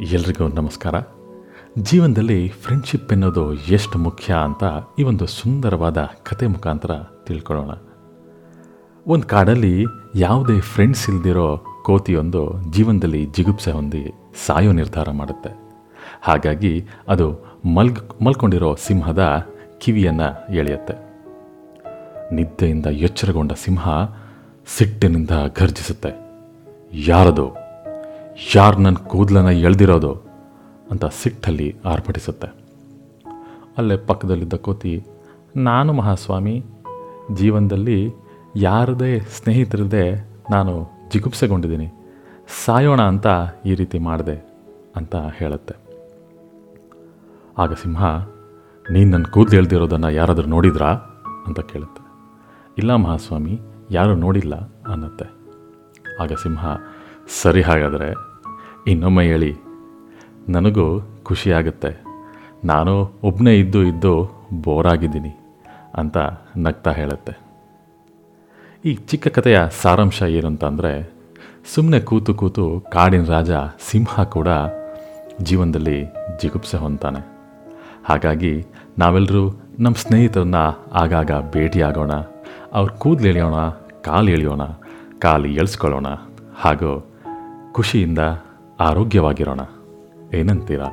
ಎಲ್ರಿಗೂ ನಮಸ್ಕಾರ. ಜೀವನದಲ್ಲಿ ಫ್ರೆಂಡ್ಶಿಪ್ ಎನ್ನೋದು ಎಷ್ಟು ಮುಖ್ಯ ಅಂತ ಈ ಒಂದು ಸುಂದರವಾದ ಕತೆ ಮುಖಾಂತರ ತಿಳ್ಕೊಳ್ಳೋಣ. ಒಂದು ಕಾಡಲ್ಲಿ ಯಾವುದೇ ಫ್ರೆಂಡ್ಸ್ ಇಲ್ದಿರೋ ಕೋತಿಯೊಂದು ಜೀವನದಲ್ಲಿ ಜಿಗುಪ್ಸೆ ಹೊಂದಿ ಸಾಯೋ ನಿರ್ಧಾರ ಮಾಡುತ್ತೆ. ಹಾಗಾಗಿ ಅದು ಮಲ್ಗ್, ಮಲ್ಕೊಂಡಿರೋ ಸಿಂಹದ ಕಿವಿಯನ್ನು ಎಳೆಯುತ್ತೆ. ನಿದ್ದೆಯಿಂದ ಎಚ್ಚರಗೊಂಡ ಸಿಂಹ ಸಿಟ್ಟಿನಿಂದ ಗರ್ಜಿಸುತ್ತೆ ಯಾರದು? ಯಾರು ನನ್ನ ಕೂದಲನ್ನ ಎಳ್ದಿರೋದು ಅಂತ ಸಿಟ್ಟಲ್ಲಿ ಆರ್ಭಟಿಸುತ್ತೆ. ಅಲ್ಲೇ ಪಕ್ಕದಲ್ಲಿದ್ದ ಕೋತಿ, ನಾನು ಮಹಾಸ್ವಾಮಿ, ಜೀವನದಲ್ಲಿ ಯಾರದೇ ಸ್ನೇಹಿತರದೇ ನಾನು ಜಿಗುಪ್ಸೆಗೊಂಡಿದ್ದೀನಿ. ಸಾಯೋಣ ಅಂತ ಈ ರೀತಿ ಮಾಡಿದೆ ಅಂತ ಹೇಳುತ್ತೆ. ಆಗ ಸಿಂಹ, ನೀನು ನನ್ನ ಕೂದಲು ಎಳ್ದಿರೋದನ್ನು ಯಾರಾದರೂ ನೋಡಿದ್ರಾ? ಅಂತ ಕೇಳುತ್ತೆ. ಇಲ್ಲ ಮಹಾಸ್ವಾಮಿ, ಯಾರೂ ನೋಡಿಲ್ಲ ಅನ್ನತ್ತೆ. ಆಗ ಸಿಂಹ, ಸರಿ ಹಾಗಾದರೆ ಇನ್ನೊಮ್ಮೆ ಹೇಳಿ. ನನಗೂ ಖುಷಿಯಾಗುತ್ತೆ. ನಾನು ಒಬ್ಬನೇ ಇದ್ದು ಇದ್ದು ಬೋರಾಗಿದ್ದೀನಿ ಅಂತ ನಗ್ತಾ ಹೇಳುತ್ತೆ. ಈ ಚಿಕ್ಕ ಕಥೆಯ ಸಾರಾಂಶ ಏನು ಸುಮ್ಮನೆ ಕೂತು ಕೂತು ಕಾಡಿನ ರಾಜ ಸಿಂಹ ಕೂಡ ಜೀವನದಲ್ಲಿ ಜಿಗುಪ್ಸೆ ಹೊಂತಾನೆ ಹಾಗಾಗಿ ನಾವೆಲ್ಲರೂ ನಮ್ಮ ಸ್ನೇಹಿತರನ್ನ ಆಗಾಗ ಭೇಟಿಯಾಗೋಣ, ಅವ್ರ ಕೂದಲು ಎಳೆಯೋಣ, ಕಾಲು ಎಳೆಯೋಣ, ಕಾಲು ಎಳ್ಸ್ಕೊಳ್ಳೋಣ, ಹಾಗೂ ಖುಷಿಯಿಂದ ಆರೋಗ್ಯವಾಗಿರೋಣ. ಏನಂತೀರಾ?